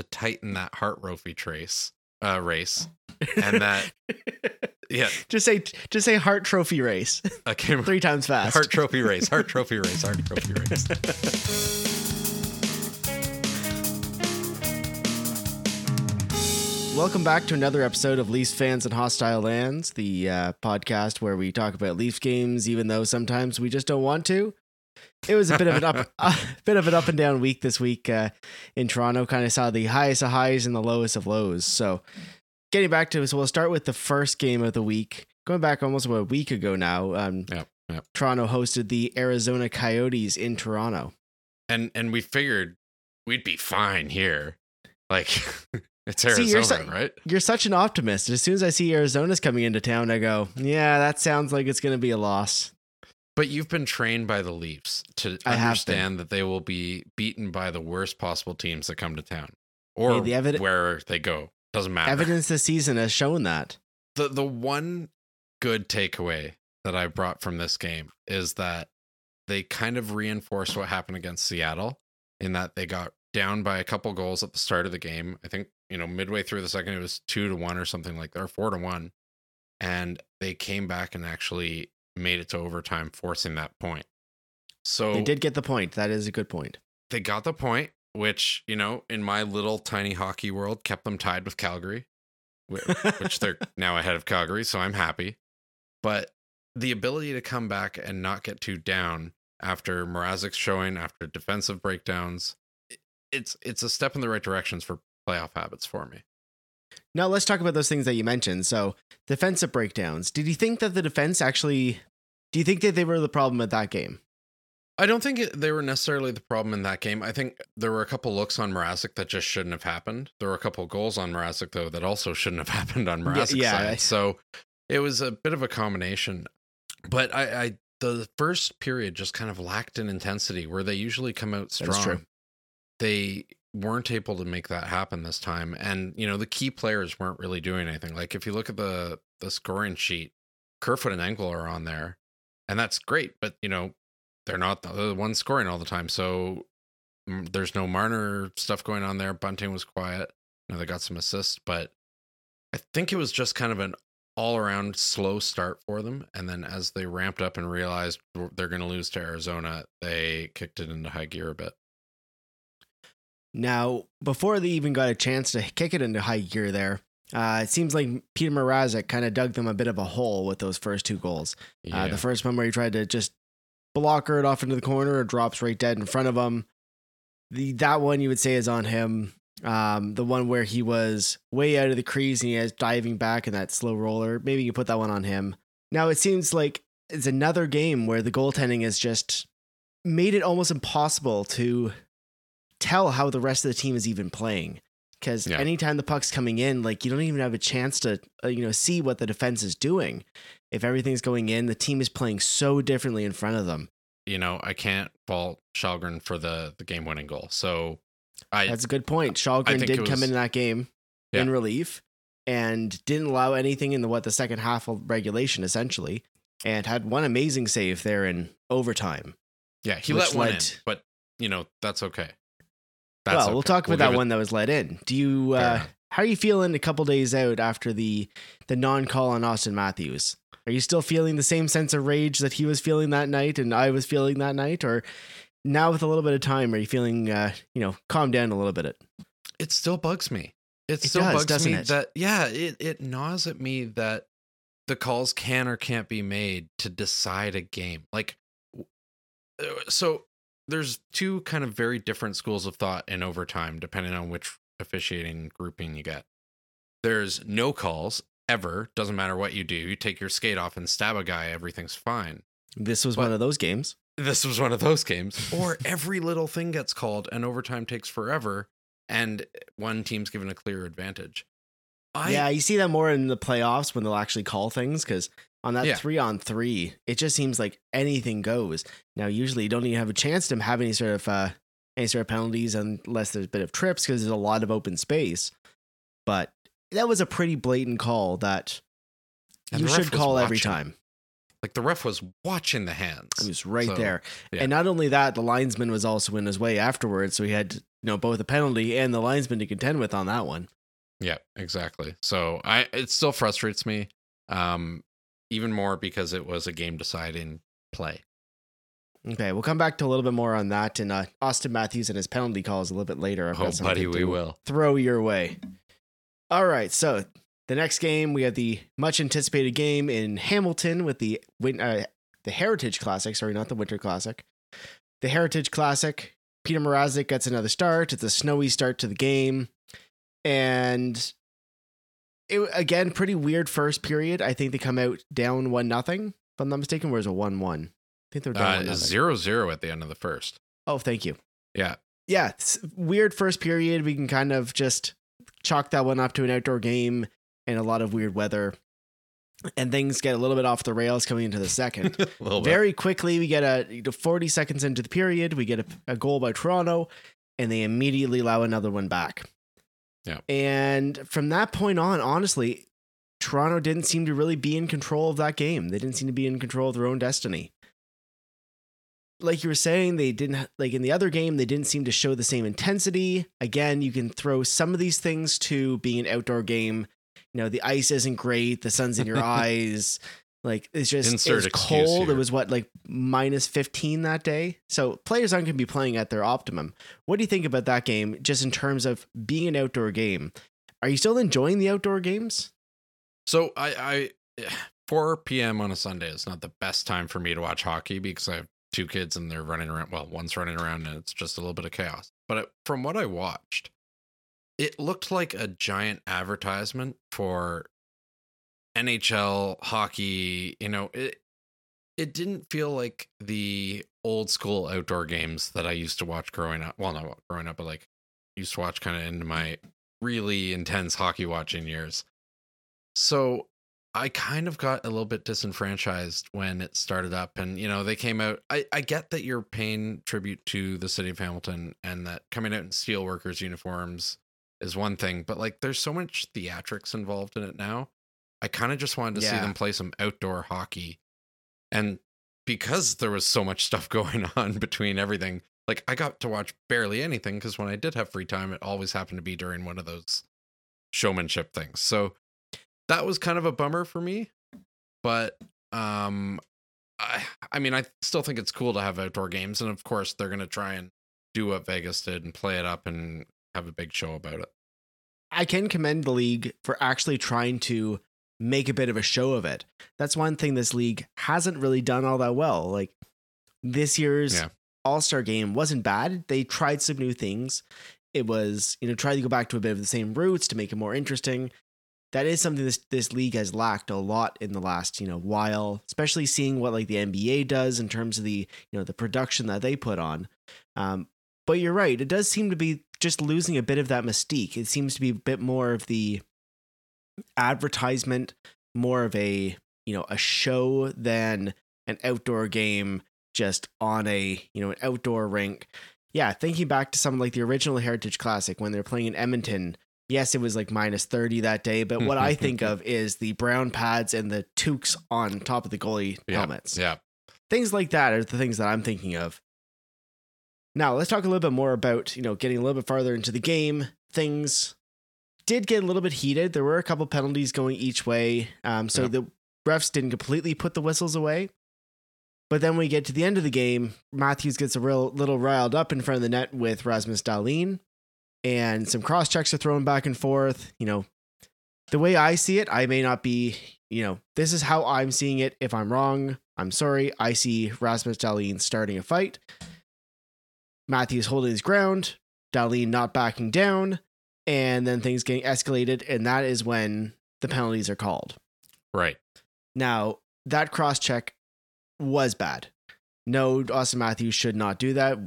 to tighten that Hart Trophy trace uh, race, and that yeah, just say just say Hart Trophy race okay, three times fast. Hart Trophy race, Hart Trophy race, Hart Trophy race. Welcome back to another episode of Leafs Fans and Hostile Lands, the uh, podcast where we talk about Leafs games, even though sometimes we just don't want to. It was a bit of an up, a bit of an up and down week this week uh, in Toronto. Kind of saw the highest of highs and the lowest of lows. So, getting back to it, so we'll start with the first game of the week. Going back almost a week ago now, um, Yep, yep. Toronto hosted the Arizona Coyotes in Toronto. And and we figured we'd be fine here, like it's See, Arizona, you're so- right? You're such an optimist. As soon as I see Arizona's coming into town, I go, "Yeah, that sounds like it's going to be a loss." But you've been trained by the Leafs to I understand that they will be beaten by the worst possible teams that come to town or Hey, the eviden- where they go. Doesn't matter. Evidence this season has shown that. The the one good takeaway that I brought from this game is that they kind of reinforced what happened against Seattle in that they got down by a couple goals at the start of the game. I think, you know, midway through the second it was 2 to 1 or something like that or 4 to 1 and they came back and actually made it to overtime forcing that point. So They did get the point. That is a good point. they got the point, which, you know, in my little tiny hockey world kept them tied with Calgary, which they're now ahead of Calgary, so I'm happy. But the ability to come back and not get too down after Mrazek's showing, after defensive breakdowns, it's it's a step in the right directions for playoff habits for me. Now let's talk about those things that you mentioned. So defensive breakdowns. Did you think that the defense actually? Do you think that they were the problem at that game? I don't think it, they were necessarily the problem in that game. I think there were a couple looks on Mrazek that just shouldn't have happened. There were a couple goals on Mrazek though that also shouldn't have happened on Mrazek's yeah, side. So it was a bit of a combination. But I, I the first period just kind of lacked in intensity where they usually come out strong. They weren't able to make that happen this time. And you know, the key players weren't really doing anything. Like if you look at the the scoring sheet, Kerfoot and Engvall are on there. And that's great, but you know, they're not the ones scoring all the time. So mm, there's no Marner stuff going on there. Bunting was quiet. You know, they got some assists, but I think it was just kind of an all around slow start for them. And then as they ramped up and realized they're going to lose to Arizona, they kicked it into high gear a bit. Now, before they even got a chance to kick it into high gear, there, uh, it seems like Peter Mrazek kind of dug them a bit of a hole with those first two goals. Yeah. Uh, the first one where he tried to just blocker it off into the corner, it drops right dead in front of him. The that one you would say is on him. Um, the one where he was way out of the crease and he is diving back in that slow roller. Maybe you put that one on him. Now it seems like it's another game where the goaltending has just made it almost impossible to tell how the rest of the team is even playing. Because Yeah. anytime the puck's coming in, like you don't even have a chance to, uh, you know, see what the defense is doing. If everything's going in, the team is playing so differently in front of them. you know, I can't fault Källgren for the the game winning goal. So I That's a good point. Källgren did it come was- in that game Yeah. in relief and didn't allow anything in the what the second half of regulation essentially, and had one amazing save there in overtime. yeah, he let one in, but you know, that's okay. Well, we'll talk about We'll that one that was let in. Do you? Uh, how are you feeling a couple days out after the the non call on Austin Matthews? Are you still feeling the same sense of rage that he was feeling that night and I was feeling that night, or now with a little bit of time, are you feeling, uh, you know, calm down a little bit? it still bugs me. It, It still does, bugs me it? that yeah, it it gnaws at me that the calls can or can't be made to decide a game. Like uh, so there's two kind of very different schools of thought in overtime depending on which officiating grouping you get. There's no calls ever, doesn't matter what you do. You take your skate off and stab a guy, everything's fine. This was But- one of those games. this was one of those games or every little thing gets called and overtime takes forever and one team's given a clear advantage I, yeah, you see that more in the playoffs when they'll actually call things because on that Yeah. three on three, it just seems like anything goes. Now, usually you don't even have a chance to have any sort of uh, any sort of penalties unless there's a bit of trips because there's a lot of open space. But that was a pretty blatant call that And you should call every time. Like the ref was watching the hands. He was right So, there. yeah. And not only that, the linesman was also in his way afterwards. So he had, you know, both a penalty and the linesman to contend with on that one. Yeah, exactly. So I it still frustrates me. Um even more because it was a game deciding play. Okay, we'll come back to a little bit more on that and uh, Austin Matthews and his penalty calls a little bit later. I've Oh, buddy, we will. Throw your way. All right, so the next game we have the much anticipated game in Hamilton with the win, uh, the Heritage Classic. Sorry, not the Winter Classic. The Heritage Classic. Peter Mrazek gets another start. It's a snowy start to the game, and it again pretty weird first period. I think they come out down one nothing. If I'm not mistaken, where's a one one? I think they're down Uh, zero zero at the end of the first. Oh, thank you. Yeah. Yeah, it's weird first period. We can kind of just chalk that one up to an outdoor game and a lot of weird weather. And things get a little bit off the rails coming into the second. Very quickly, we get a 40 seconds into the period, we get a, a goal by Toronto, and they immediately allow another one back. Yeah. And from that point on, honestly, Toronto didn't seem to really be in control of that game. They didn't seem to be in control of their own destiny. Like you were saying, they didn't like in the other game, they didn't seem to show the same intensity. Again, you can throw some of these things to being an outdoor game. You know, the ice isn't great, the sun's in your eyes. Like it's just Insert it's cold. It was what like minus 15 that day. So players aren't going to be playing at their optimum. What do you think about that game just in terms of being an outdoor game? Are you still enjoying the outdoor games? So I, I 4 p.m. on a Sunday is not the best time for me to watch hockey because I have two kids and they're running around. Well, one's running around and it's just a little bit of chaos. But it, from what I watched, it looked like a giant advertisement for NHL hockey. You know, it it didn't feel like the old school outdoor games that I used to watch growing up. Well, not growing up, but like used to watch kind of into my really intense hockey watching years. So I kind of got a little bit disenfranchised when it started up. And, you know, they came out. I, I get that you're paying tribute to the city of Hamilton and that coming out in steelworkers uniforms is one thing, but like there's so much theatrics involved in it now. I kind of just wanted to see them play some outdoor hockey. And because there was so much stuff going on between everything, like I got to watch barely anything because when I did have free time, it always happened to be during one of those showmanship things. So that was kind of a bummer for me. But um I I mean I still think it's cool to have outdoor games and of course they're going to try and do what Vegas did and play it up and have a big show about it. I can commend the league for actually trying to make a bit of a show of it. That's one thing this league hasn't really done all that well. Like this year's Yeah. All Star game wasn't bad. They tried some new things. It was, you know, try to go back to a bit of the same roots to make it more interesting. That is something this this league has lacked a lot in the last, you know, while, especially seeing what like the NBA does in terms of the, you know, the production that they put on. Um, but you're right, it does seem to be just losing a bit of that mystique. It seems to be a bit more of the advertisement, more of a, you know, a show than an outdoor game just on a, you know, an outdoor rink. Yeah, thinking back to something like the original Heritage Classic when they're playing in Edmonton. Yes, it was like minus 30 that day, but what I think of is the brown pads and the toques on top of the goalie Yeah. helmets Yeah. things like that are the things that I'm thinking of. Now, let's talk a little bit more about, you know, getting a little bit farther into the game. Things did get a little bit heated. There were a couple penalties going each way. Um, so Yeah. the refs didn't completely put the whistles away. But then we get to the end of the game, Matthews gets a real little riled up in front of the net with Rasmus Dahlin, and some cross checks are thrown back and forth. You know, the way I see it, I may not be, you know, this is how I'm seeing it. If I'm wrong, I'm sorry. I see Rasmus Dahlin starting a fight. Matthews holding his ground, Dahlin not backing down, and then things getting escalated, and that is when the penalties are called. Right. Now, that cross check was bad. No, Austin Matthews should not do that.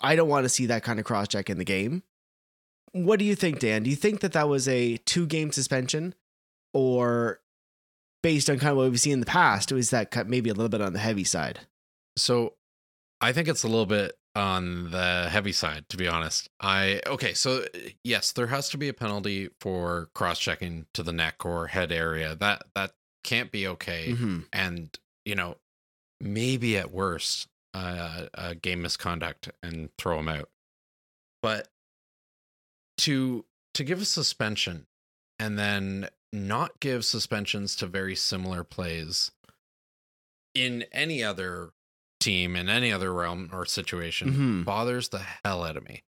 I don't want to see that kind of cross check in the game. What do you think, Dan? Do you think that that was a two game suspension? Or based on kind of what we've seen in the past, it was that cut maybe a little bit on the heavy side? So I think it's a little bit on the heavy side, to be honest. I okay, so yes, there has to be a penalty for cross checking to the neck or head area. That that can't be okay. Mm-hmm. And you know, maybe at worst, uh, a game misconduct and throw him out. But to to give a suspension and then not give suspensions to very similar plays in any other team in any other realm or situation Mhm. bothers the hell out of me.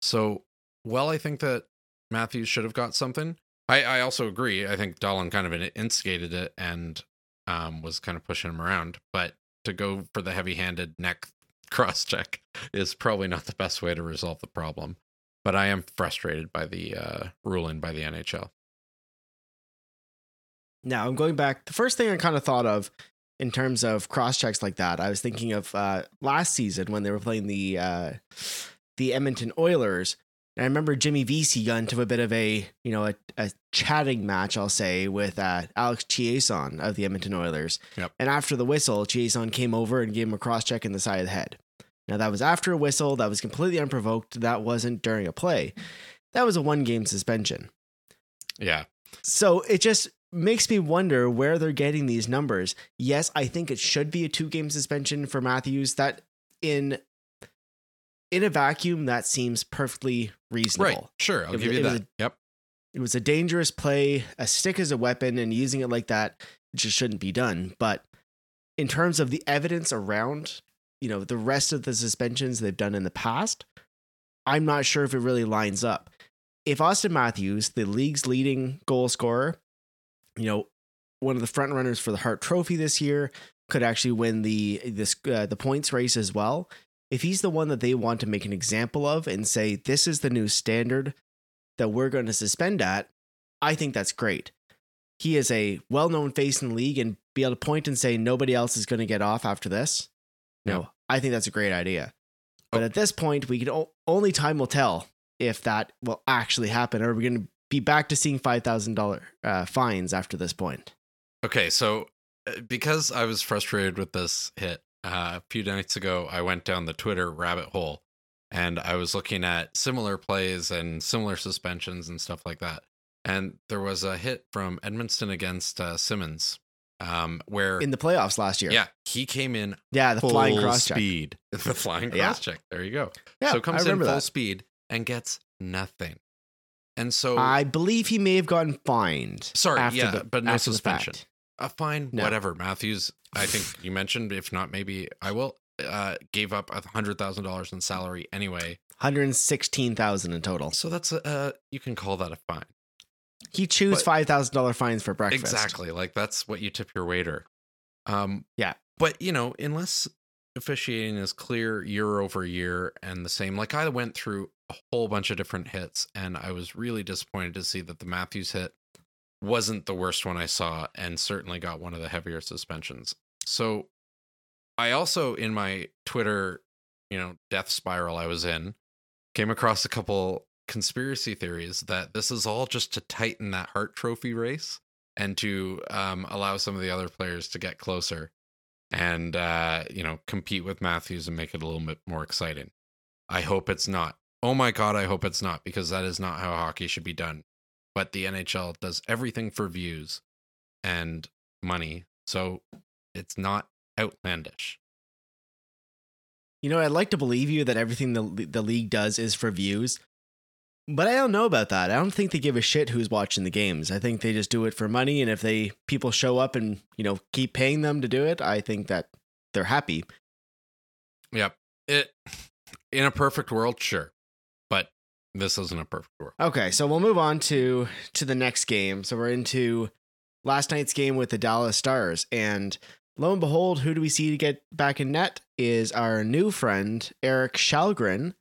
So, well, I think that Matthews should have got something. I, I also agree. I think Dahlin kind of instigated it and um, was kind of pushing him around. But to go for the heavy handed neck cross check is probably not the best way to resolve the problem. But I am frustrated by the uh, ruling by the NHL. Now I'm going back. The first thing I kind of thought of in terms of cross checks like that, I was thinking of uh, last season when they were playing the uh, the Edmonton Oilers. And I remember Jimmy Vesey got into a bit of a you know a, a chatting match, I'll say, with uh, Alex Chiasson of the Edmonton Oilers. Yep. And after the whistle, Chiasson came over and gave him a cross check in the side of the head. Now that was after a whistle. That was completely unprovoked. That wasn't during a play. That was a one game suspension. Yeah. So it just makes me wonder where they're getting these numbers. Yes, I think it should be a two game suspension for Matthews. That in in a vacuum, that seems perfectly reasonable. Right. Sure. I'll It give you that. yep. It was a dangerous play. A stick as a weapon and using it like that just shouldn't be done. But in terms of the evidence around, you know, the rest of the suspensions they've done in the past, I'm not sure if it really lines up. If Austin Matthews, the league's leading goal scorer, you know, one of the front runners for the Hart Trophy this year, could actually win the this uh, the points race as well. If he's the one that they want to make an example of and say this is the new standard that we're going to suspend at, I think that's great. He is a well-known face in the league and be able to point and say nobody else is going to get off after this. No, Yeah. I think that's a great idea. But Oh. at this point, we can o- only time will tell if that will actually happen. Or are we going to be back to seeing five thousand dollar uh, fines after this point? Okay, so uh, because I was frustrated with this hit uh, a few nights ago, I went down the Twitter rabbit hole and I was looking at similar plays and similar suspensions and stuff like that. And there was a hit from Edmonton against uh, Simmons, um, where In the playoffs last year, yeah, he came in yeah, the full flying cross check. speed, the flying cross check. There you go. Yeah, so comes in full that. speed and gets nothing. And so I believe he may have gotten fined. Sorry, after yeah, the- but no suspension. a fine, No. whatever. Matthews, I think you mentioned, if not, maybe I will. Uh, gave up a hundred thousand dollars in salary anyway, 116,000 in total. so that's a uh, you can call that a fine. He chews But- five thousand dollar fines for breakfast. Exactly, like that's what you tip your waiter. Um, Yeah. but you know, unless officiating is clear year over year and the same, like I went through a whole bunch of different hits, and I was really disappointed to see that the Matthews hit wasn't the worst one I saw, and certainly got one of the heavier suspensions. So, I also in my Twitter, you know, death spiral I was in, came across a couple conspiracy theories that this is all just to tighten that Hart Trophy race and to um, allow some of the other players to get closer and uh, you know compete with Matthews and make it a little bit more exciting. I hope it's not. Oh my god, I hope it's not because that is not how hockey should be done. But the NHL does everything for views and money, so it's not outlandish. You know, I'd like to believe you that everything the the league does is for views, but I don't know about that. I don't think they give a shit who's watching the games. I think they just do it for money, and if they people show up and you know keep paying them to do it, I think that they're happy. Yep. It in a perfect world, sure. This isn't a perfect world. Okay, so we'll move on to to the next game. So we're into last night's game with the Dallas Stars, and lo and behold, who do we see to get back in net is our new friend Erik Källgren,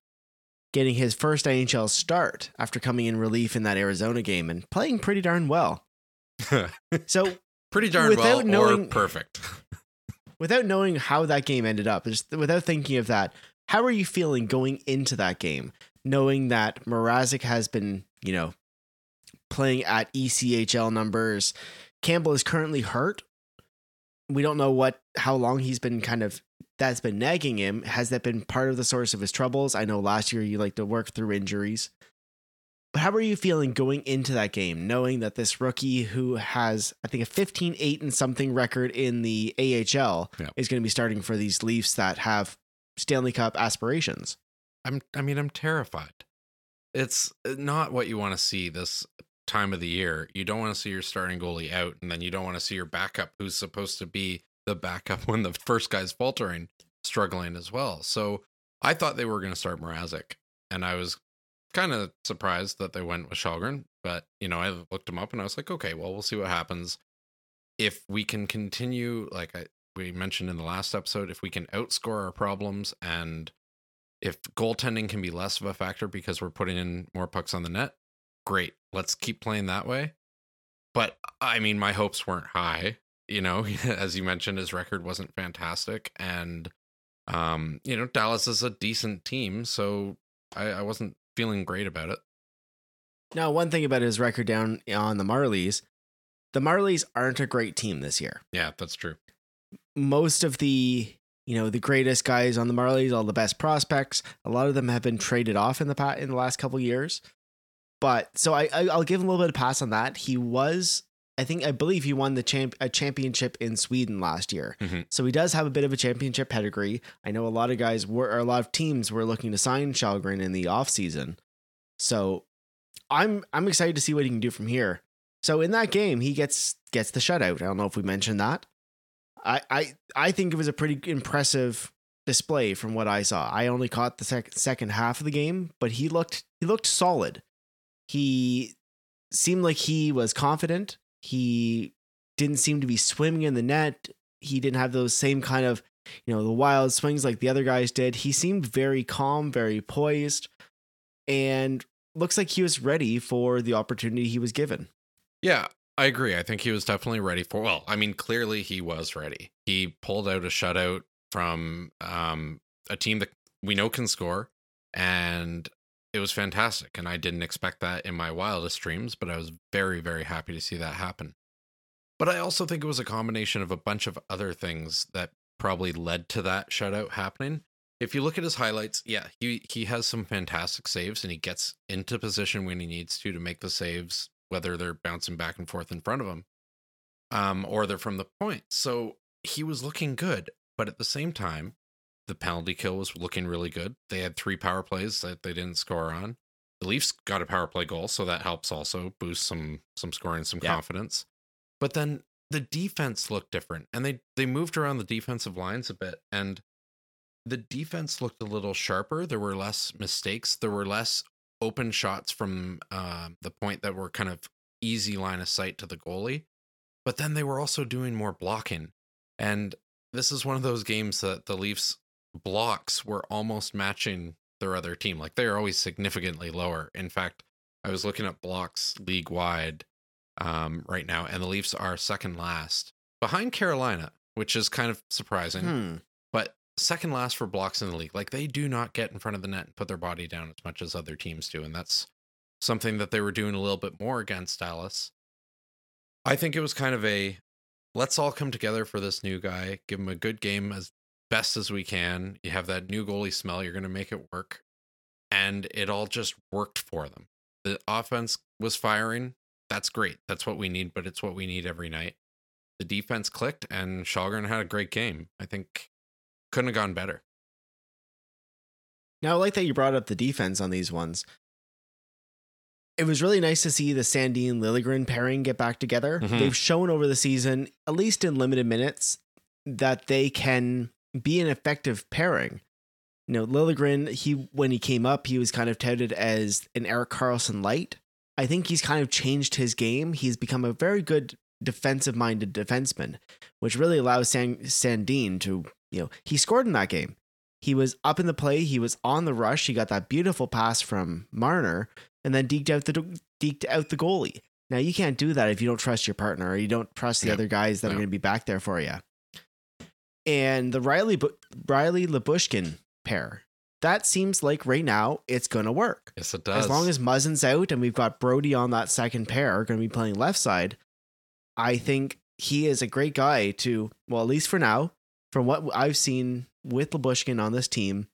getting his first NHL start after coming in relief in that Arizona game and playing pretty darn well. So Pretty darn Without well or knowing- perfect. without knowing how that game ended up, just without thinking of that, how are you feeling going into that game, knowing that Mrazek has been, you know, playing at ECHL numbers? Campbell is currently hurt. We don't know what how long he's been kind of that's been nagging him. Has that been part of the source of his troubles? I know last year you like to work through injuries. But how are you feeling going into that game, knowing that this rookie who has, I think, a 15 8 and something record in the AHL Yeah. is going to be starting for these Leafs that have Stanley Cup aspirations? I'm I mean I'm terrified. It's uh, not what you want to see this time of the year. You don't want to see your starting goalie out and then you don't want to see your backup who's supposed to be the backup when the first guy's faltering struggling as well. So I thought they were going to start Mrazek and I was kind of surprised that they went with Källgren, but you know, I looked him up and I was like, okay, well, we'll see what happens. If we can continue like I we mentioned in the last episode, if we can outscore our problems and if goaltending can be less of a factor because we're putting in more pucks on the net, great. Let's keep playing that way. But I mean, my hopes weren't high. You know, as you mentioned, his record wasn't fantastic, and um, you know, Dallas is a decent team, so I, I wasn't feeling great about it. Now, one thing about his record down on the Marlies, the Marlies aren't a great team this year. Yeah, that's true. Most of the you know the greatest guys on the Marlies, all the best prospects, a lot of them have been traded off in the pa- in the last couple years. But so I, I I'll give him a little bit of pass on that. He was I think I believe he won the champ a championship in Sweden last year. Mhm. So he does have a bit of a championship pedigree. I know a lot of guys were or a lot of teams were looking to sign Källgren in the offseason. So I'm I'm excited to see what he can do from here. So in that game, he gets gets the shutout. I don't know if we mentioned that. I I I think it was a pretty impressive display from what I saw. I only caught the sec- second half of the game, but he looked he looked solid. He seemed like he was confident. He didn't seem to be swimming in the net. He didn't have those same kind of, you know, the wild swings like the other guys did. He seemed very calm, very poised, and looks like he was ready for the opportunity he was given. Yeah, I agree. I think he was definitely ready for. Well, I mean, clearly he was ready. He pulled out a shutout from um, a team that we know can score, and it was fantastic. And I didn't expect that in my wildest dreams, but I was very, very happy to see that happen. But I also think it was a combination of a bunch of other things that probably led to that shutout happening. If you look at his highlights, yeah, he he has some fantastic saves and he gets into position when he needs to to make the saves, whether they're bouncing back and forth in front of him, um, or they're from the point. So he was looking good, but at the same time, the penalty kill was looking really good. They had three power plays that they didn't score on. The Leafs got a power play goal, so that helps also boost some some scoring, some Yeah. confidence. But then the defense looked different, and they they moved around the defensive lines a bit, and the defense looked a little sharper. There were less mistakes. There were less open shots from uh, the point that were kind of easy line of sight to the goalie. But then they were also doing more blocking, and this is one of those games that the Leafs blocks were almost matching their other team. Like they are always significantly lower. In fact, I was looking at blocks league wide um, right now, and the Leafs are second last behind Carolina, which is kind of surprising, Hmm. Second last for blocks in the league. Like they do not get in front of the net and put their body down as much as other teams do. And that's something that they were doing a little bit more against Dallas. I think it was kind of a let's all come together for this new guy, give him a good game as best as we can. You have that new goalie smell, you're going to make it work. And it all just worked for them. The offense was firing. That's great. That's what we need, but it's what we need every night. The defense clicked and Källgren had a great game. I think couldn't have gone better. Now, I like that you brought up the defense on these ones. It was really nice to see the Sandin Liljegren pairing get back together. Mhm. They've shown over the season, at least in limited minutes, that they can be an effective pairing. You know, Liljegren, he when he came up, he was kind of touted as an Erik Karlsson light. I think he's kind of changed his game. He's become a very good defensive minded defenseman, which really allows San- Sandin to, you know, he scored in that game. He was up in the play. He was on the rush. He got that beautiful pass from Marner, and then deked out the deked out the goalie. Now you can't do that if you don't trust your partner or you don't trust the Yeah. other guys that are going to be back there for you. And the Rielly Rielly Lyubushkin pair that seems like right now it's going to work. Yes, it does. As long as Muzzin's out and we've got Brodie on that second pair, going to be playing left side, I think he is a great guy to, well, at least for now, from what I've seen with Lyubushkin on this team,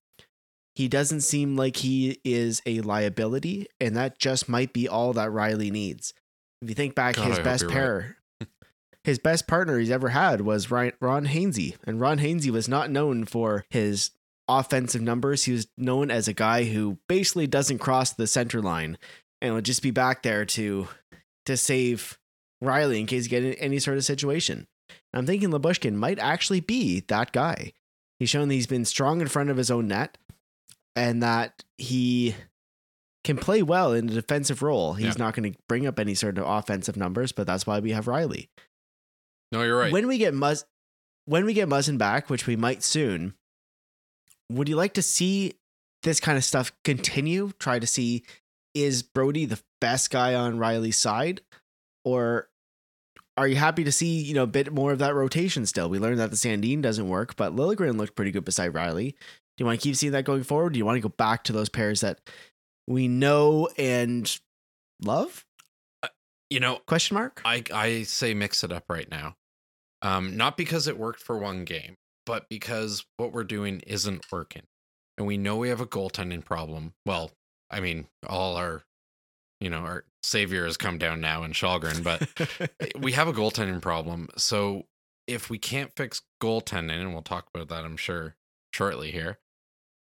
He doesn't seem like he is a liability, and that just might be all that Rielly needs. If you think back, God, his hope best you're right. pair, his best partner he's ever had was Ryan, Ron Hainsey, and Ron Hainsey was not known for his offensive numbers. He was known as a guy who basically doesn't cross the center line and would just be back there to to save Rielly in case you get in any sort of situation. I'm thinking Lyubushkin might actually be that guy. He's shown that he's been strong in front of his own net and that he can play well in a defensive role. He's Yeah. not going to bring up any sort of offensive numbers, but that's why we have Rielly. No, you're right. When we get Muzz when we get Muzzin back, which we might soon, would you like to see this kind of stuff continue? Try to see is Brodie the best guy on Rielly's side? Or are you happy to see, you know, a bit more of that rotation still? We learned that the Sandin doesn't work, but Liljegren looked pretty good beside Rielly. Do you want to keep seeing that going forward? Do you want to go back to those pairs that we know and love? you know, Question mark? I I say mix it up right now. Um, not because it worked for one game, but because what we're doing isn't working, and we know we have a goaltending problem. Well, I mean, all our, you know, our savior has come down now in Källgren, but we have a goaltending problem. So if we can't fix goaltending, and we'll talk about that, I'm sure, shortly here,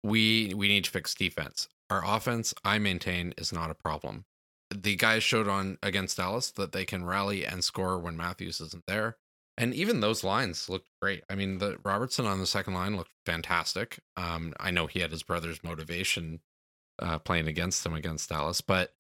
we we need to fix defense. Our offense, I maintain, is not a problem. The guys showed on against Dallas that they can rally and score when Matthews isn't there. And even those lines looked great. I mean, the Robertson on the second line looked fantastic. Um, I know he had his brother's motivation uh, playing against him against Dallas, but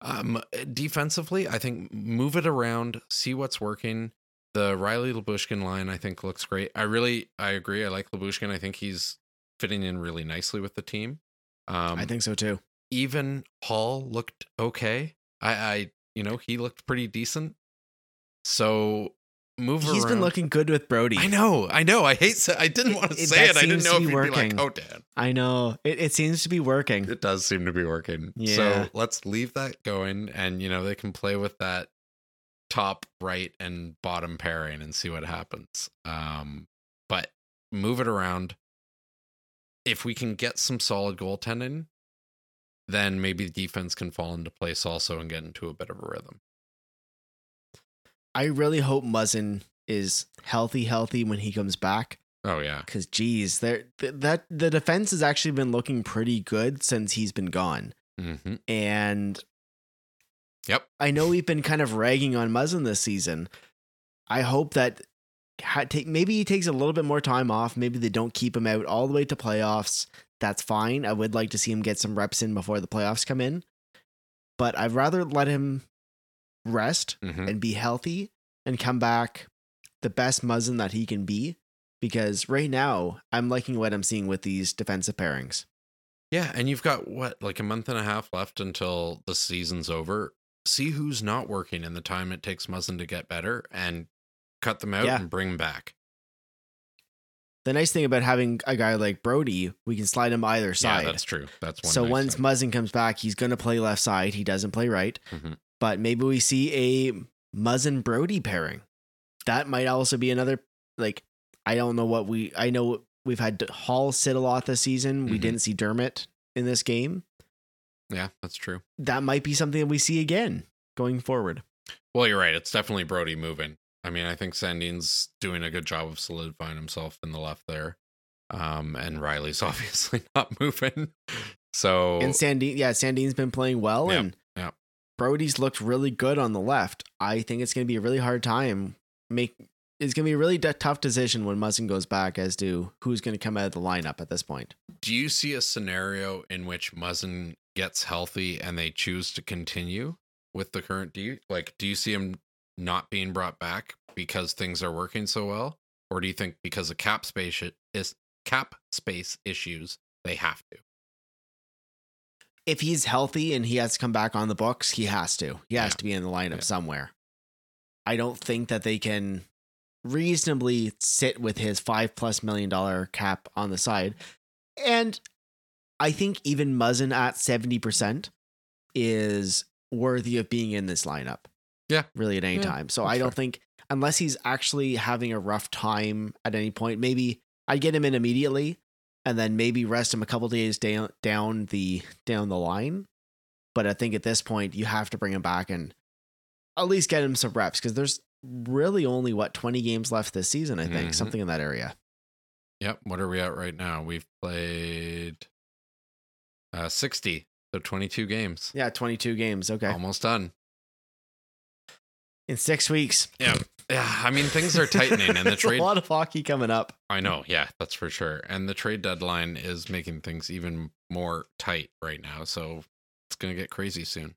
um, defensively, I think move it around, see what's working. The Rielly Lyubushkin line, I think, looks great. I really, I agree. I like Lyubushkin. I think he's fitting in really nicely with the team. Um, I think so too. even Holl looked okay. I, I, you know, he looked pretty decent. So move He's been looking good with Brodie. I know, I know. I hate. Sa- I didn't want to it- say it. I didn't know if be you'd be like, working. "Oh, Dan." I know. It, it seems to be working. It does seem to be working. Yeah. So let's leave that going, and you know they can play with that top right and bottom pairing and see what happens. Um, but move it around. If we can get some solid goaltending, then maybe the defense can fall into place also and get into a bit of a rhythm. I really hope Muzzin is healthy, healthy when he comes back. Oh yeah, Because, geez, there th- that the defense has actually been looking pretty good since he's been gone. hmm And Yep. I know we've been kind of ragging on Muzzin this season. I hope that maybe he takes a little bit more time off. Maybe they don't keep him out all the way to playoffs. That's fine. I would like to see him get some reps in before the playoffs come in. But I'd rather let him rest hmm and be healthy and come back the best Muzzin that he can be. Because right now, I'm liking what I'm seeing with these defensive pairings. Yeah, and you've got what like a month and a half left until the season's over. See who's not working in the time it takes Muzzin to get better, and cut them out Yeah. and bring 'em back. The nice thing about having a guy like Brodie, we can slide him either side. Yeah, that's true. That's one. so nice once thing. Muzzin comes back, he's going to play left side. He doesn't play right. Mhm. But maybe we see a Muzzin Brodie pairing. That might also be another, like, I don't know what we, I know we've had Holl sit a lot this season. We Mhm. didn't see Dermott in this game. yeah, that's true. That might be something that we see again going forward. Well, you're right. It's definitely Brodie moving. I mean, I think Sandin's doing a good job of solidifying himself in the left there. Um, and Rielly's obviously not moving. So And Sandin, yeah, Sandin's been playing well, Yep, and. Brodie's looked really good on the left. I think it's going to be a really hard time. Make it's going to be a really d- tough decision when Muzzin goes back as to who's going to come out of the lineup at this point. do you see a scenario in which Muzzin gets healthy and they choose to continue with the current you like do you see him not being brought back because things are working so well? Or do you think because of cap space is cap space issues they have to? If he's healthy and he has to come back on the books, he has to. He has Yeah. to be in the lineup Yeah. somewhere. I don't think that they can reasonably sit with his five plus million dollar cap on the side. And I think even Muzzin at 70% is worthy of being in this lineup. Yeah. Really at any Yeah, time. So that's I don't fair. think, unless he's actually having a rough time at any point, maybe I'd get him in immediately and then maybe rest him a couple days down down the down the line. But I think at this point you have to bring him back and at least get him some reps because there's really only what 20 games left this season, I think, Mhm. something in that area. Yep. What are we at right now? We've played uh 60, so 22 games. Yeah, 22 games. Okay. Almost done. In six weeks. Yeah. Yeah. I mean, things are tightening and the trade. a lot of hockey coming up. I know. Yeah, that's for sure. And the trade deadline is making things even more tight right now. So it's going to get crazy soon.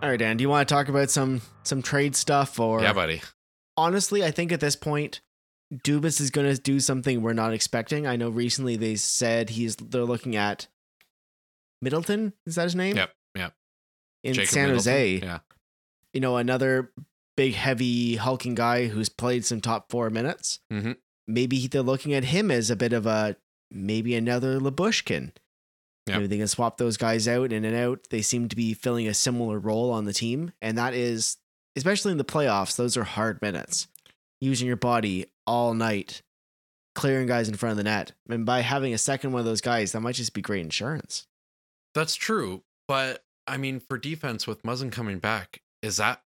All right, Dan, do you want to talk about some some trade stuff or yeah, buddy. honestly, I think at this point, Dubas is going to do something we're not expecting. I know recently they said he's they're looking at Middleton. Is that his name? Yep. Yep. In Jacob San Middleton. Jose, Yeah. you know, another big, heavy, hulking guy who's played some top four minutes. Mhm. Maybe they're looking at him as a bit of a maybe another Lyubushkin. Yep. Maybe they can swap those guys out in and out. They seem to be filling a similar role on the team, and that is especially in the playoffs. Those are hard minutes, using your body all night, clearing guys in front of the net, and by having a second one of those guys, that might just be great insurance. That's true. But I mean, for defense with Muzzin coming back, is that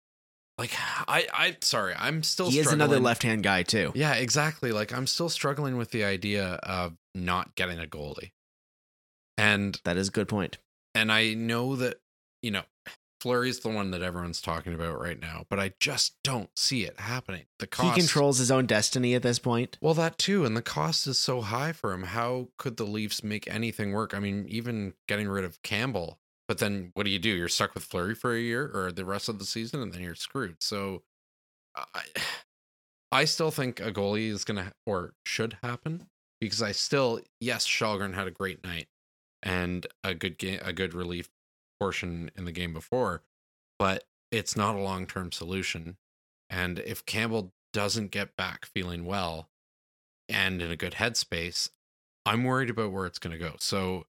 like, I, I, sorry, I'm still he is another left-hand guy too. Yeah, exactly. Like, I'm still struggling with the idea of not getting a goalie. And That is a good point. and I know that you know Fleury's the one that everyone's talking about right now, but I just don't see it happening. The cost, He controls his own destiny at this point. well that too, and the cost is so high for him. How could the Leafs make anything work? I mean, even getting rid of Campbell, but then what do you do? You're stuck with Fleury for a year or the rest of the season, and then you're screwed. So, I, I still think a goalie is gonna or should happen because I still yes, Källgren had a great night and a good game, a good relief portion in the game before, but it's not a long term solution. And if Campbell doesn't get back feeling well and in a good headspace, I'm worried about where it's going to go. So,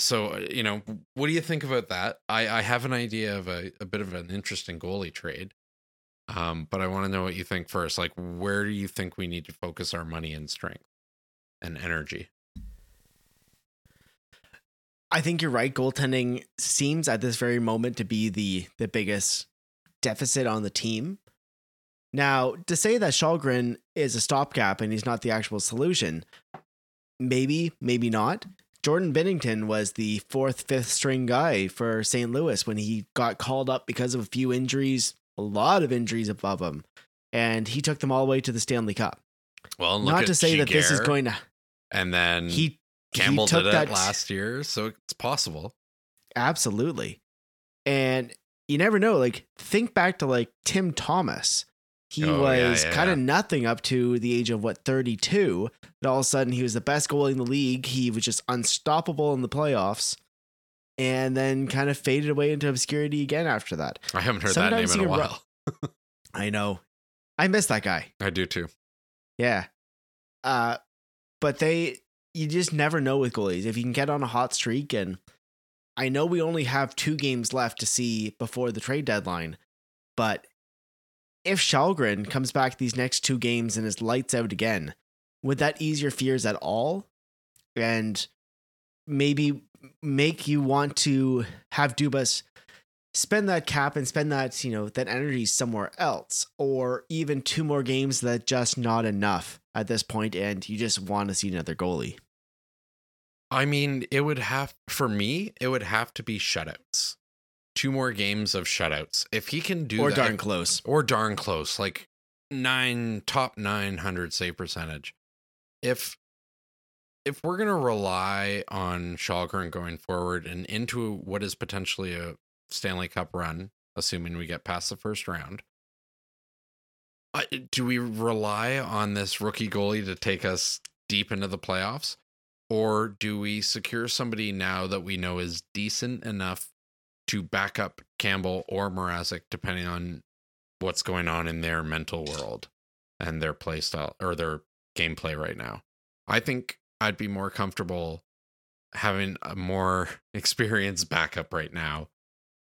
so uh, you know, what do you think about that? I I have an idea of a, a bit of an interesting goalie trade. Um, but I want to know what you think first. Like, where do you think we need to focus our money and strength and energy? I think you're right. Goaltending seems at this very moment to be the the biggest deficit on the team. Now, to say that Källgren is a stopgap and he's not the actual solution, maybe, maybe not. Jordan Binnington was the fourth, fifth string guy for St. Louis when he got called up because of a few injuries, a lot of injuries above him, and he took them all the way to the Stanley Cup. Well, Not to say that this is going to. and then He Campbell did it that last year, so it's possible. Absolutely. And you never know. Like, think back to like Tim Thomas. He Oh, was yeah, kind of yeah. nothing up to the age of what, 32. And all of a sudden, he was the best goalie in the league. He was just unstoppable in the playoffs. And then kind of faded away into obscurity again after that. I haven't heard that name in a ru- while. I know. I miss that guy. I do too. Yeah. Uh, but they, you just never know with goalies. If you can get on a hot streak, and I know we only have two games left to see before the trade deadline, but if Källgren comes back these next two games and is lights out again, would that ease your fears at all? And maybe make you want to have Dubas spend that cap and spend that, you know, that energy somewhere else, or even two more games that just not enough at this point, and you just want to see another goalie. I mean, it would have for me, it would have to be shutouts. Two more games of shutouts. If he can do or that, darn close. or darn close, like nine top nine hundred save percentage. If if we're gonna rely on Källgren going forward and into what is potentially a Stanley Cup run, assuming we get past the first round, do we rely on this rookie goalie to take us deep into the playoffs, or do we secure somebody now that we know is decent enough to back up Campbell or Mrazek, depending on what's going on in their mental world and their play style or their gameplay right now. I think I'd be more comfortable having a more experienced backup right now.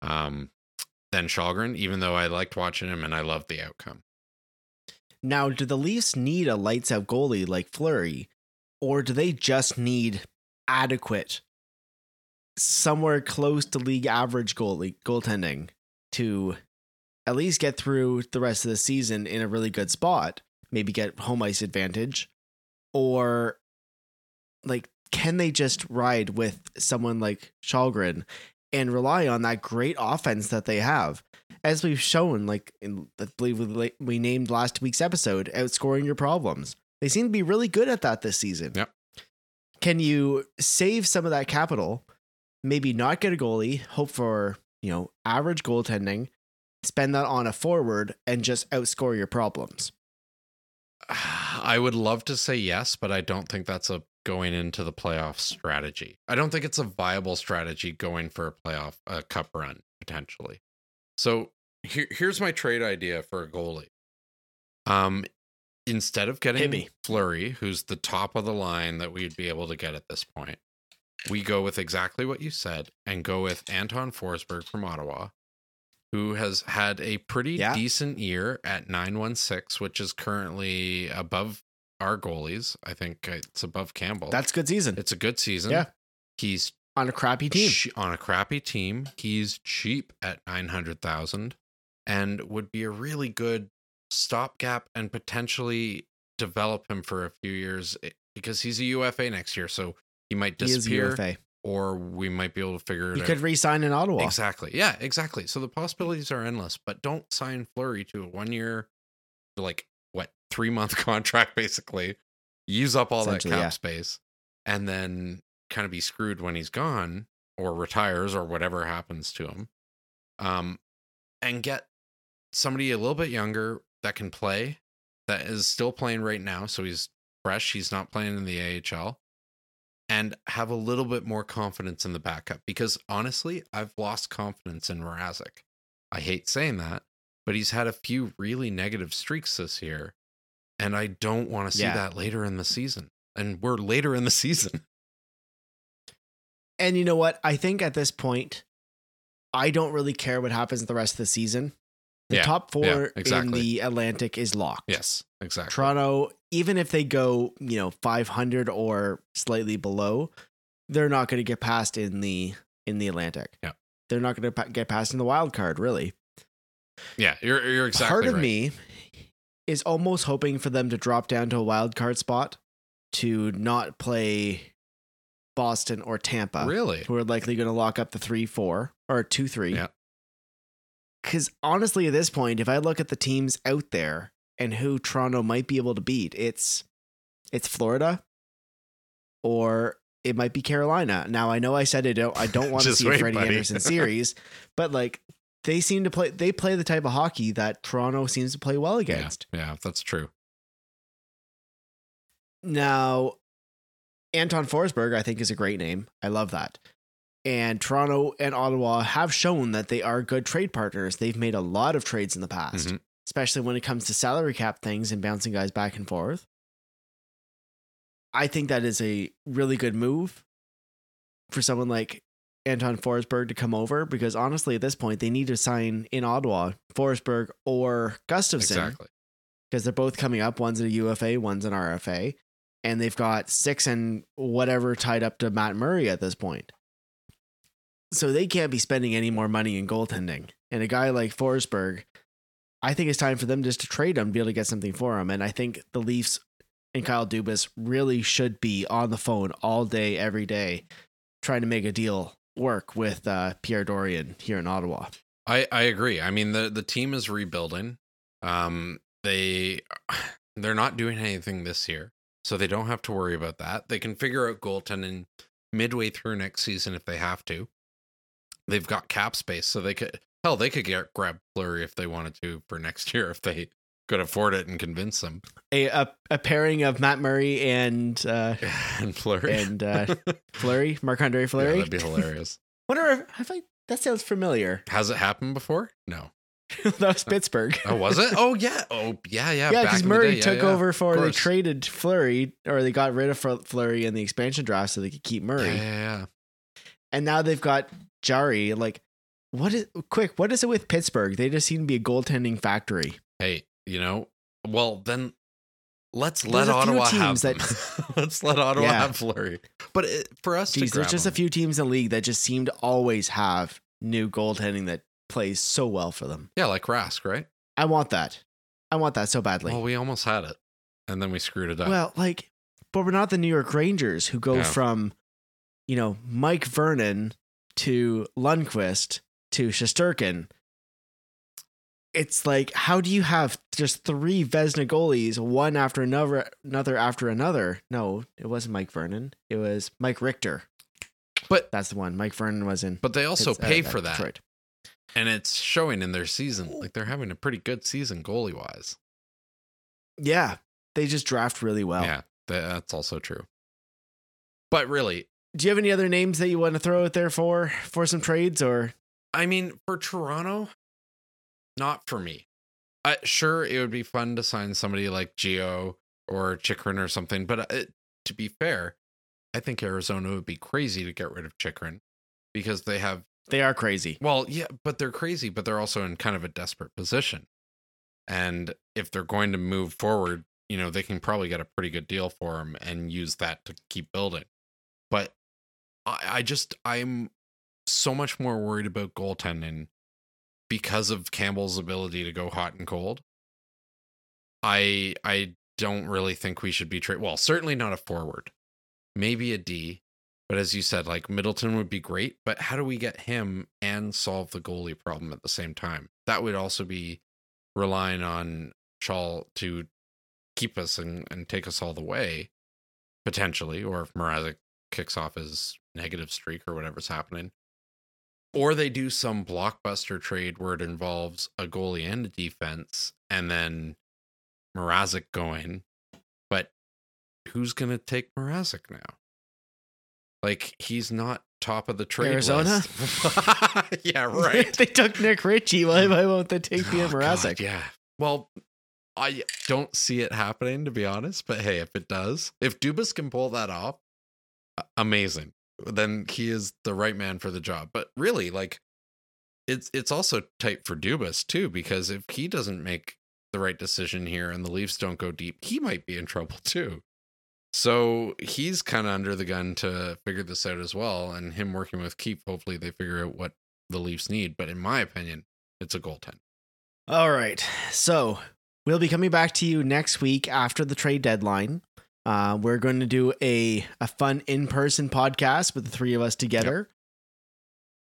Um, than Källgren, even though I liked watching him and I loved the outcome. Now, do the Leafs need a lights out goalie like Fleury, or do they just need adequate, somewhere close to league average goalie goaltending to at least get through the rest of the season in a really good spot? Maybe get home ice advantage, or like can they just ride with someone like Källgren and rely on that great offense that they have? As we've shown, like in, I believe we, we named last week's episode, outscoring your problems. They seem to be really good at that this season. Yep. Can you save some of that capital? Maybe not get a goalie, hope for, you know, average goaltending, spend that on a forward and just outscore your problems. I would love to say yes, but I don't think that's a going into the playoff strategy. I don't think it's a viable strategy going for a playoff a cup run potentially. So here, here's my trade idea for a goalie. Um, instead of getting. Fleury, who's the top of the line that we'd be able to get at this point, we go with exactly what you said and go with Anton Forsberg from Ottawa, who has had a pretty Yeah. decent year at 916, which is currently above our goalies. I think it's above Campbell. That's good season. it's a good season. Yeah. He's on a crappy team. che- on a crappy team. He's cheap at 900,000 and would be a really good stopgap and potentially develop him for a few years eh, because he's a UFA next year. So he might He is disappear UFA. or we might be able to figure it He out. could re-sign in Ottawa. Exactly. Yeah, exactly. So the possibilities are endless, but don't sign Fleury to a one year, like three month contract basically. Use up all that cap yeah. space and then kind of be screwed when he's gone or retires or whatever happens to him. Um, and get somebody a little bit younger that can play, that is still playing right now. So he's fresh. He's not playing in the AHL and have a little bit more confidence in the backup because honestly, I've lost confidence in Mrazek. I hate saying that, but he's had a few really negative streaks this year, and I don't want to see Yeah. that later in the season. And we're later in the season. And you know what? I think at this point, I don't really care what happens the rest of the season. The Yeah, top four yeah, in the Atlantic is locked. Yes, exactly. Toronto, even if they go, you know, 500 or slightly below, they're not going to get past in the in the Atlantic. Yeah. They're not going to pa- get past in the wild card, really. Yeah, you're you're exactly Part of right. me is almost hoping for them to drop down to a wild card spot to not play Boston or Tampa really. who are likely going to lock up the three four or two three. Yeah. Because honestly, at this point, if I look at the teams out there and who Toronto might be able to beat, it's it's Florida, or it might be Carolina. Now I know I said I don't I don't want to see a Freddie buddy. Andersen series, but like they seem to play they play the type of hockey that Toronto seems to play well against. yeah, that's true. Now, Anton Forsberg, I think, is a great name. I love that. And Toronto and Ottawa have shown that they are good trade partners. They've made a lot of trades in the past, Mhm. especially when it comes to salary cap things and bouncing guys back and forth. I think that is a really good move for someone like Anton Forsberg to come over because honestly, at this point, they need to sign in Ottawa Forsberg or Gustavsson Exactly. because they're both coming up. One's in a UFA, one's an RFA, and they've got six and whatever tied up to Matt Murray at this point. So they can't be spending any more money in goaltending. And a guy like Forsberg, I think it's time for them just to trade him, be able to get something for him. And I think the Leafs and Kyle Dubas really should be on the phone all day, every day, trying to make a deal work with uh, Pierre Dorion here in Ottawa. I I agree. I mean the the team is rebuilding. Um they they're not doing anything this year, so they don't have to worry about that. They can figure out goaltending midway through next season if they have to. They've got cap space, so they could hell they could get grab Fleury if they wanted to for next year if they could afford it and convince them. A, a, a pairing of Matt Murray and uh, and Fleury and uh, Fleury, Marc Andre yeah, Fleury. that'd be hilarious. Wonder if I think that sounds familiar. Has it happened before? No. that was Pittsburgh. Oh, was it? Oh yeah. Oh yeah, yeah. yeah, because Murray. Yeah, took yeah. over for they traded Fleury or they got rid of Fl- Fleury in the expansion draft so they could keep Yeah, Murray, yeah, yeah. and now they've got Jarry. Like what is quick? What is it with Pittsburgh? They just seem to be a goaltending factory. Hey, you know, well then let's let Ottawa have them. let's let Ottawa Yeah. have Fleury. But it, for us to there's just a few teams in the league that just seem to always have new goaltending that plays so well for them. yeah, like Rask, right? I want that. I want that so badly. Well, we almost had it, and then we screwed it up. Well, like, but we're not the New York Rangers who go Yeah. from, you know, Mike Vernon to Lundqvist to Shesterkin. It's like, how do you have just three Vezina goalies, one after another, another after another? No, it wasn't Mike Vernon. It was Mike Richter. But- that's the one. Mike Vernon was in. but they also uh, pay uh, for that, Detroit. and it's showing in their season. Like they're having a pretty good season goalie wise. Yeah, they just draft really well. Yeah, that's also true. But really, Do you have any other names that you want to throw out there for for some trades or? I mean, for Toronto, not for me. Uh, sure, it would be fun to sign somebody like Geo or Chychrun or something, but uh, to be fair, I think Arizona would be crazy to get rid of Chychrun because they have, They are crazy. well, yeah, but they're crazy, but they're also in kind of a desperate position. And if they're going to move forward, you know, they can probably get a pretty good deal for him and use that to keep building. But I, I just, I'm so much more worried about goaltending because of Campbell's ability to go hot and cold. I I don't really think we should be trade. Well, certainly not a forward, maybe a D. But as you said, like Middleton would be great. But how do we get him and solve the goalie problem at the same time? That would also be relying on Shaw to keep us and, and take us all the way, potentially, or if Mrazek kicks off his negative streak or whatever's happening. Or they do some blockbuster trade where it involves a goalie and a defense, and then Mrazek going. But who's gonna take Mrazek now? Like he's not top of the trade. Arizona? list. yeah, right. they took Nick Ritchie. Why, why won't they take Oh, God, Mrazek? yeah. Well, I don't see it happening to be honest, but hey, if it does, if Dubas can pull that off, amazing. Then he is the right man for the job. But really, like it's it's also tight for Dubas too because if he doesn't make the right decision here and the Leafs don't go deep, he might be in trouble too. So he's kind of under the gun to figure this out as well. And him working with Keefe, hopefully they figure out what the Leafs need. But in my opinion, it's a goaltend. All right. So we'll be coming back to you next week after the trade deadline. Uh, we're going to do a, a fun in person podcast with the three of us together.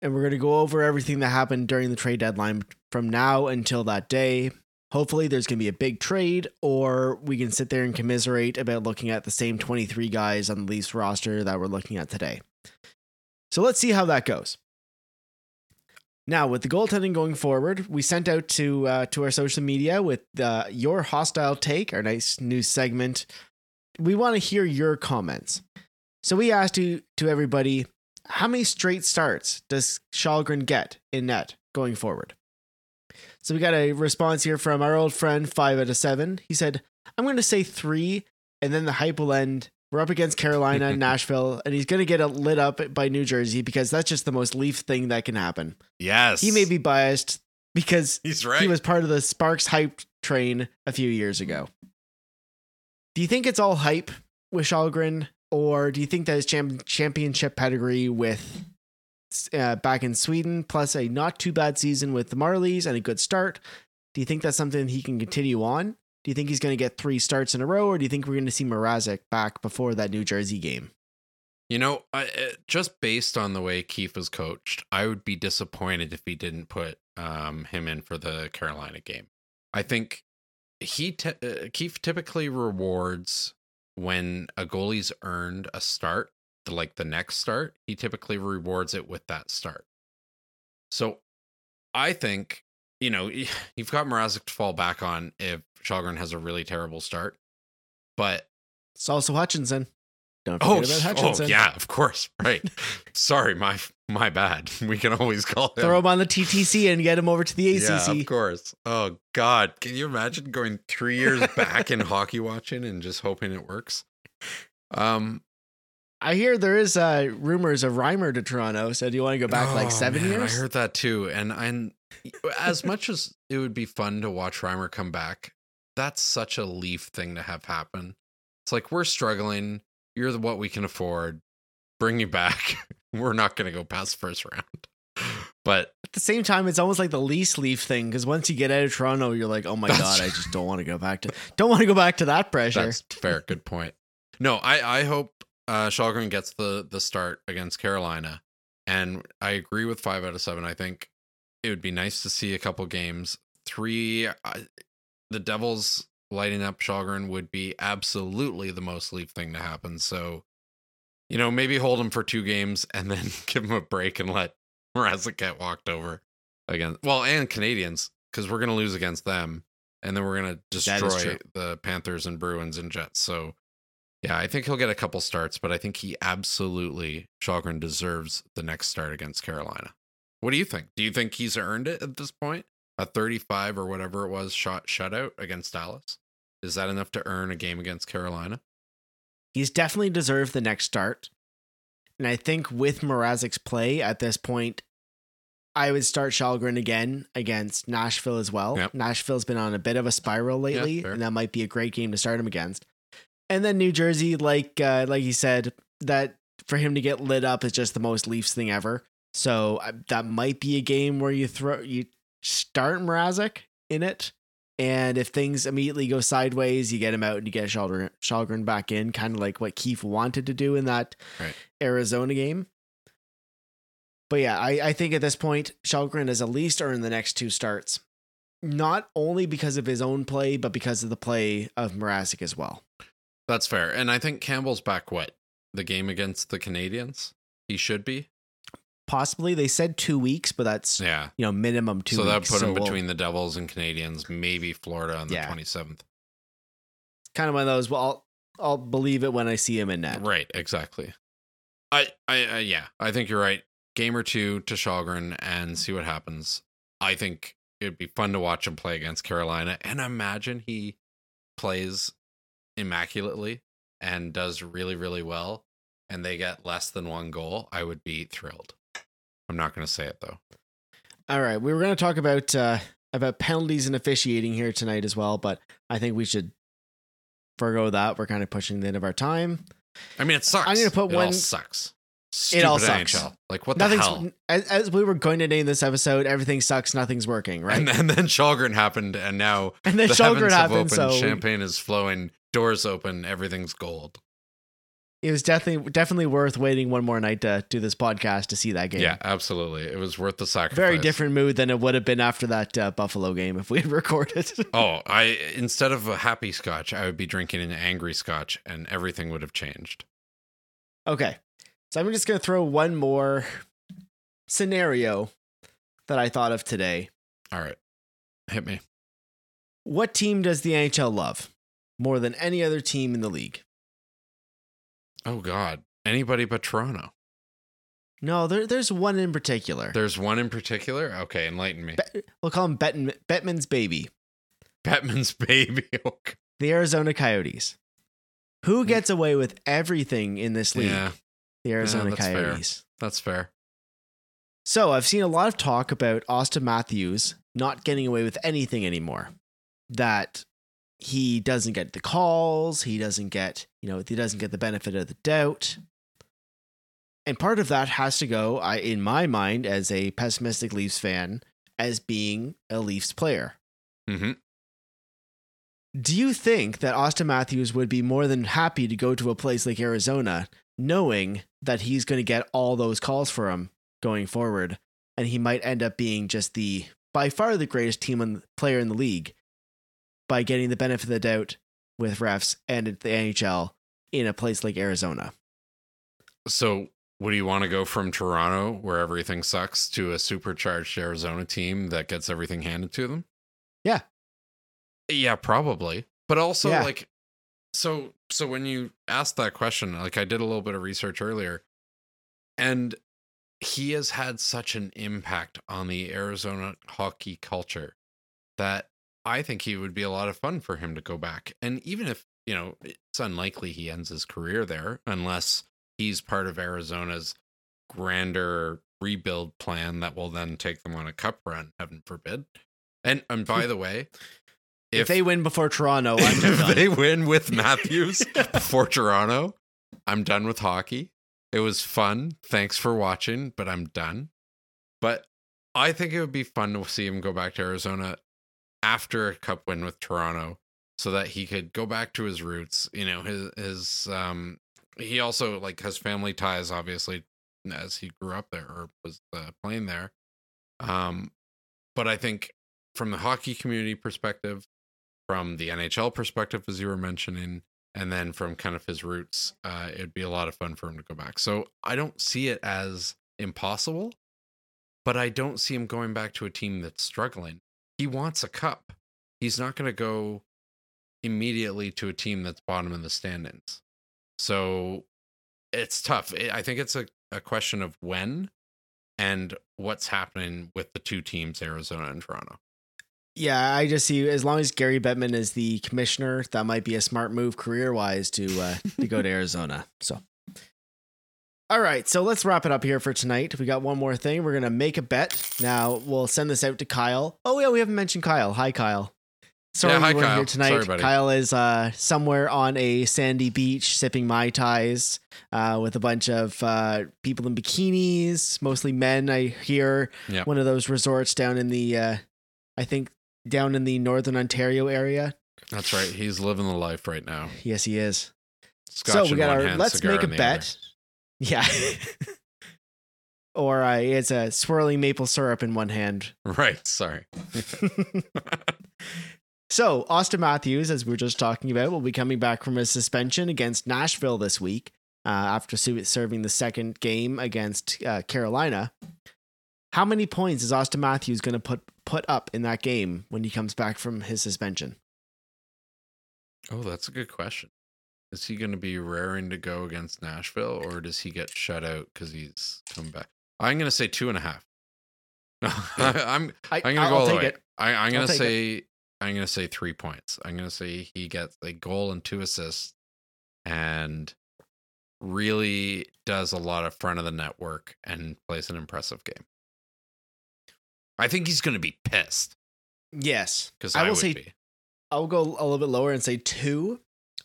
And we're going to go over everything that happened during the trade deadline from now until that day. Hopefully, there's going to be a big trade, or we can sit there and commiserate about looking at the same 23 guys on the Leafs roster that we're looking at today. So let's see how that goes. Now, with the goaltending going forward, we sent out to uh, to our social media with uh, your hostile take, our nice new segment. We want to hear your comments. So we asked you to everybody, how many straight starts does Källgren get in net going forward? So we got a response here from our old friend, five out of seven. He said, I'm going to say three, and then the hype will end. We're up against Carolina and Nashville, and he's going to get lit up by New Jersey because that's just the most Leaf thing that can happen. Yes. He may be biased because He's right. he was part of the Sparks hype train a few years ago. Do you think it's all hype with Källgren, or do you think that his champ- championship pedigree with uh, back in Sweden, plus a not too bad season with the Marlies and a good start, do you think that's something he can continue on? Do you think he's going to get three starts in a row, or do you think we're going to see Mrazek back before that New Jersey game? You know, I, uh, just based on the way Keefe was coached, I would be disappointed if he didn't put um, him in for the Carolina game. I think he t- uh, typically rewards when a goalie's earned a start, like the next start. He typically rewards it with that start. So I think you know you've got Mrazek to fall back on if Källgren has a really terrible start, but It's also Hutchinson. Don't forget Oh, about Hutchinson. oh yeah, of course. Right. Sorry, my my bad. We can always call him. Throw him on the TTC and get him over to the ACC. Yeah, of course. Oh God, can you imagine going three years back in hockey watching and just hoping it works? Um, I hear there is uh, rumors of Reimer to Toronto. So do you want to go back like seven man, years? I heard that too. And and as much as it would be fun to watch Reimer come back, that's such a Leaf thing to have happen. It's like we're struggling. You're the, what we can afford. Bring you back. we're not going to go past first round. But At the same time, it's almost like the least leaf thing because once you get out of Toronto, you're like, oh my god, I just don't want to go back to don't want to go back to that pressure. that's fair. Good point. No, I I hope uh Källgren gets the the start against Carolina, and I agree with five out of seven. I think it would be nice to see a couple games. Three, I, the Devils lighting up Källgren would be absolutely the most Leaf thing to happen. So, you know, maybe hold him for two games and then give him a break and let Mrazek get walked over again. Well, and Canadians because we're gonna lose against them, and then we're gonna destroy the Panthers and Bruins and Jets. So. Yeah, I think he'll get a couple starts, but I think he absolutely Källgren deserves the next start against Carolina. What do you think? Do you think he's earned it at this point? A 35 or whatever it was shot shutout against Dallas? Is that enough to earn a game against Carolina? He's definitely deserved the next start. And I think with Mrazek's play at this point, I would start Källgren again against Nashville as well. Yep. Nashville's been on a bit of a spiral lately, fair. and that might be a great game to start him against. And then New Jersey, like uh, like you said, that for him to get lit up is just the most Leafs thing ever. So uh, that might be a game where you throw you start Mrazek in it, and if things immediately go sideways, you get him out and you get Källgren, Källgren back in, kind of like what Keefe wanted to do in that Right. Arizona game. But yeah, I, I think at this point, Källgren has at least earned the next two starts. Not only because of his own play, but because of the play of Mrazek as well. That's fair. And I think Campbell's back what? The game against the Canadians? He should be. Possibly they said two weeks, but that's Yeah. you know minimum two. so that put him we'll- between the Devils and Canadians, maybe Florida on the Yeah. 27th. kind of one of those. Well, I'll, I'll believe it when I see him in net. Right, exactly. I, I, I, yeah, I think you're right. Game or two to Källgren and see what happens. I think it'd be fun to watch him play against Carolina, and imagine he plays immaculately and does really, really well, and they get less than one goal. I would be thrilled. I'm not going to say it though. All right, we were going to talk about uh, about penalties and officiating here tonight as well, but I think we should forego that. We're kind of pushing the end of our time. I mean, it sucks. I'm gonna put it one- All sucks. Stupid It all sucks. NHL. Like what the Nothing's hell? as, as we were going to name this episode. Everything sucks. Nothing's working. Right. And, and then Källgren happened, and now And then the Källgren heavens have happened, opened, so champagne is flowing, doors open, everything's gold. It was definitely definitely worth waiting one more night to do this podcast to see that game. Yeah, absolutely. It was worth the sacrifice. Very different mood than it would have been after that uh, Buffalo game if we had recorded. Oh, I instead of a happy scotch, I would be drinking an angry scotch, and everything would have changed. okay, so I'm just gonna throw one more scenario that I thought of today. All right, hit me. What team does the NHL love more than any other team in the league? Oh God, anybody but Toronto. No, there, there's one in particular. There's one in particular. Okay, enlighten me. We'll call him Bettman, Bettman's baby, Batman's baby. Oh, okay. the Arizona Coyotes. Who mm. gets away with everything in this league? Yeah, the Arizona that's fair. Coyotes. that's fair. So I've seen a lot of talk about Auston Matthews not getting away with anything anymore. That he doesn't get the calls, he doesn't get, you know, he doesn't get the benefit of the doubt. And part of that has to go, I in my mind, as a pessimistic Leafs fan, as being a Leafs player. hmm Do you think that Auston Matthews would be more than happy to go to a place like Arizona, knowing that he's going to get all those calls for him going forward, and he might end up being just the by far the greatest team and player in the league by getting the benefit of the doubt with refs and the NHL in a place like Arizona? So, would you want to go from Toronto, where everything sucks, to a supercharged Arizona team that gets everything handed to them? Yeah. Yeah, probably. But also, Yeah. like, so so when you asked that question, like, I did a little bit of research earlier, and he has had such an impact on the Arizona hockey culture that I think he would be a lot of fun for him to go back. And even if, you know, it's unlikely he ends his career there unless he's part of Arizona's grander rebuild plan that will then take them on a cup run, heaven forbid. And and by the way, If, they win before Toronto, I'm if done. they win with Matthews before Toronto, I'm done with hockey. It was fun. Thanks for watching, but I'm done. But I think it would be fun to see him go back to Arizona after a cup win with Toronto so that he could go back to his roots. You know, his his um he also like has family ties obviously as he grew up there or was uh, playing there. Um but I think from the hockey community perspective, from the NHL perspective, as you were mentioning, and then from kind of his roots, uh, it'd be a lot of fun for him to go back. So I don't see it as impossible, but I don't see him going back to a team that's struggling. He wants a cup. He's not going to go immediately to a team that's bottom in the standings. So it's tough. I think it's a, a question of when and what's happening with the two teams, Arizona and Toronto. Yeah, I just see as long as Gary Bettman is the commissioner, that might be a smart move career wise to uh, to go to Arizona. So, all right, so let's wrap it up here for tonight. We got one more thing. We're gonna make a bet. Now we'll send this out to Kyle. Oh yeah, we haven't mentioned Kyle. Hi, Kyle. Sorry Yeah, hi, you weren't Kyle. here tonight. Sorry. Kyle is uh, somewhere on a sandy beach sipping mai tais uh, with a bunch of uh, people in bikinis, mostly men. I hear Yep. one of those resorts down in the, uh, I think down in the northern Ontario area. That's right. He's living the life right now. Yes, he is. Scotch so we got our. Let's make a bet. Yeah. or uh, it's a swirling maple syrup in one hand. Right. Sorry. So, Auston Matthews, as we were just talking about, will be coming back from his suspension against Nashville this week uh, after serving the second game against uh, Carolina. How many points is Auston Matthews going to put put up in that game when he comes back from his suspension? Oh, that's a good question. Is he going to be raring to go against Nashville, or does he get shut out because he's come back? I'm going to say two and a half. I'm I, I'm going to go all the way. it. I, I'm going to say I'm going to say three points. I'm going to say he gets a goal and two assists, and really does a lot of front of the network and plays an impressive game. I think he's going to be pissed Yes, because I I, will say be. I'll go a little bit lower and say two.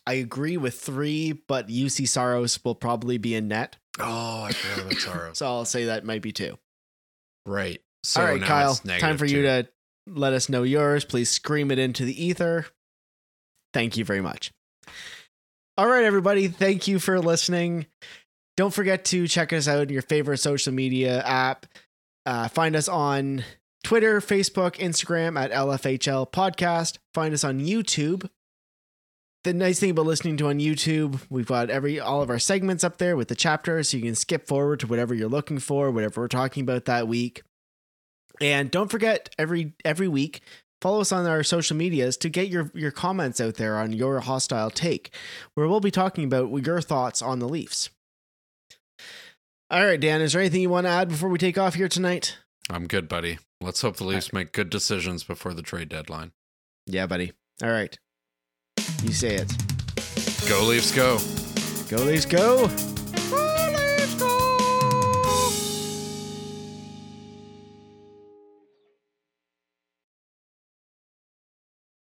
I agree with three, but Juuse Saros will probably be in net, Oh, I forgot about Saros. so I'll say that might be two. right. So All right, Kyle, time for you to let us know yours. Please scream it into the ether. Thank you very much. All right, everybody. Thank you for listening. Don't forget to check us out in your favorite social media app. Uh, find us on Twitter, Facebook, Instagram at LFHL Podcast. Find us on YouTube. The nice thing about listening to on YouTube, we've got every all of our segments up there with the chapters, so you can skip forward to whatever you're looking for, whatever we're talking about that week. And don't forget every every week follow us on our social medias to get your your comments out there on your hostile take, where we'll be talking about your thoughts on the Leafs. All right, Dan, is there anything you want to add before we take off here tonight? I'm good, buddy. Let's hope the Leafs make good decisions before the trade deadline. Yeah, buddy. All right. You say it. Go Leafs, go. Go Leafs, go.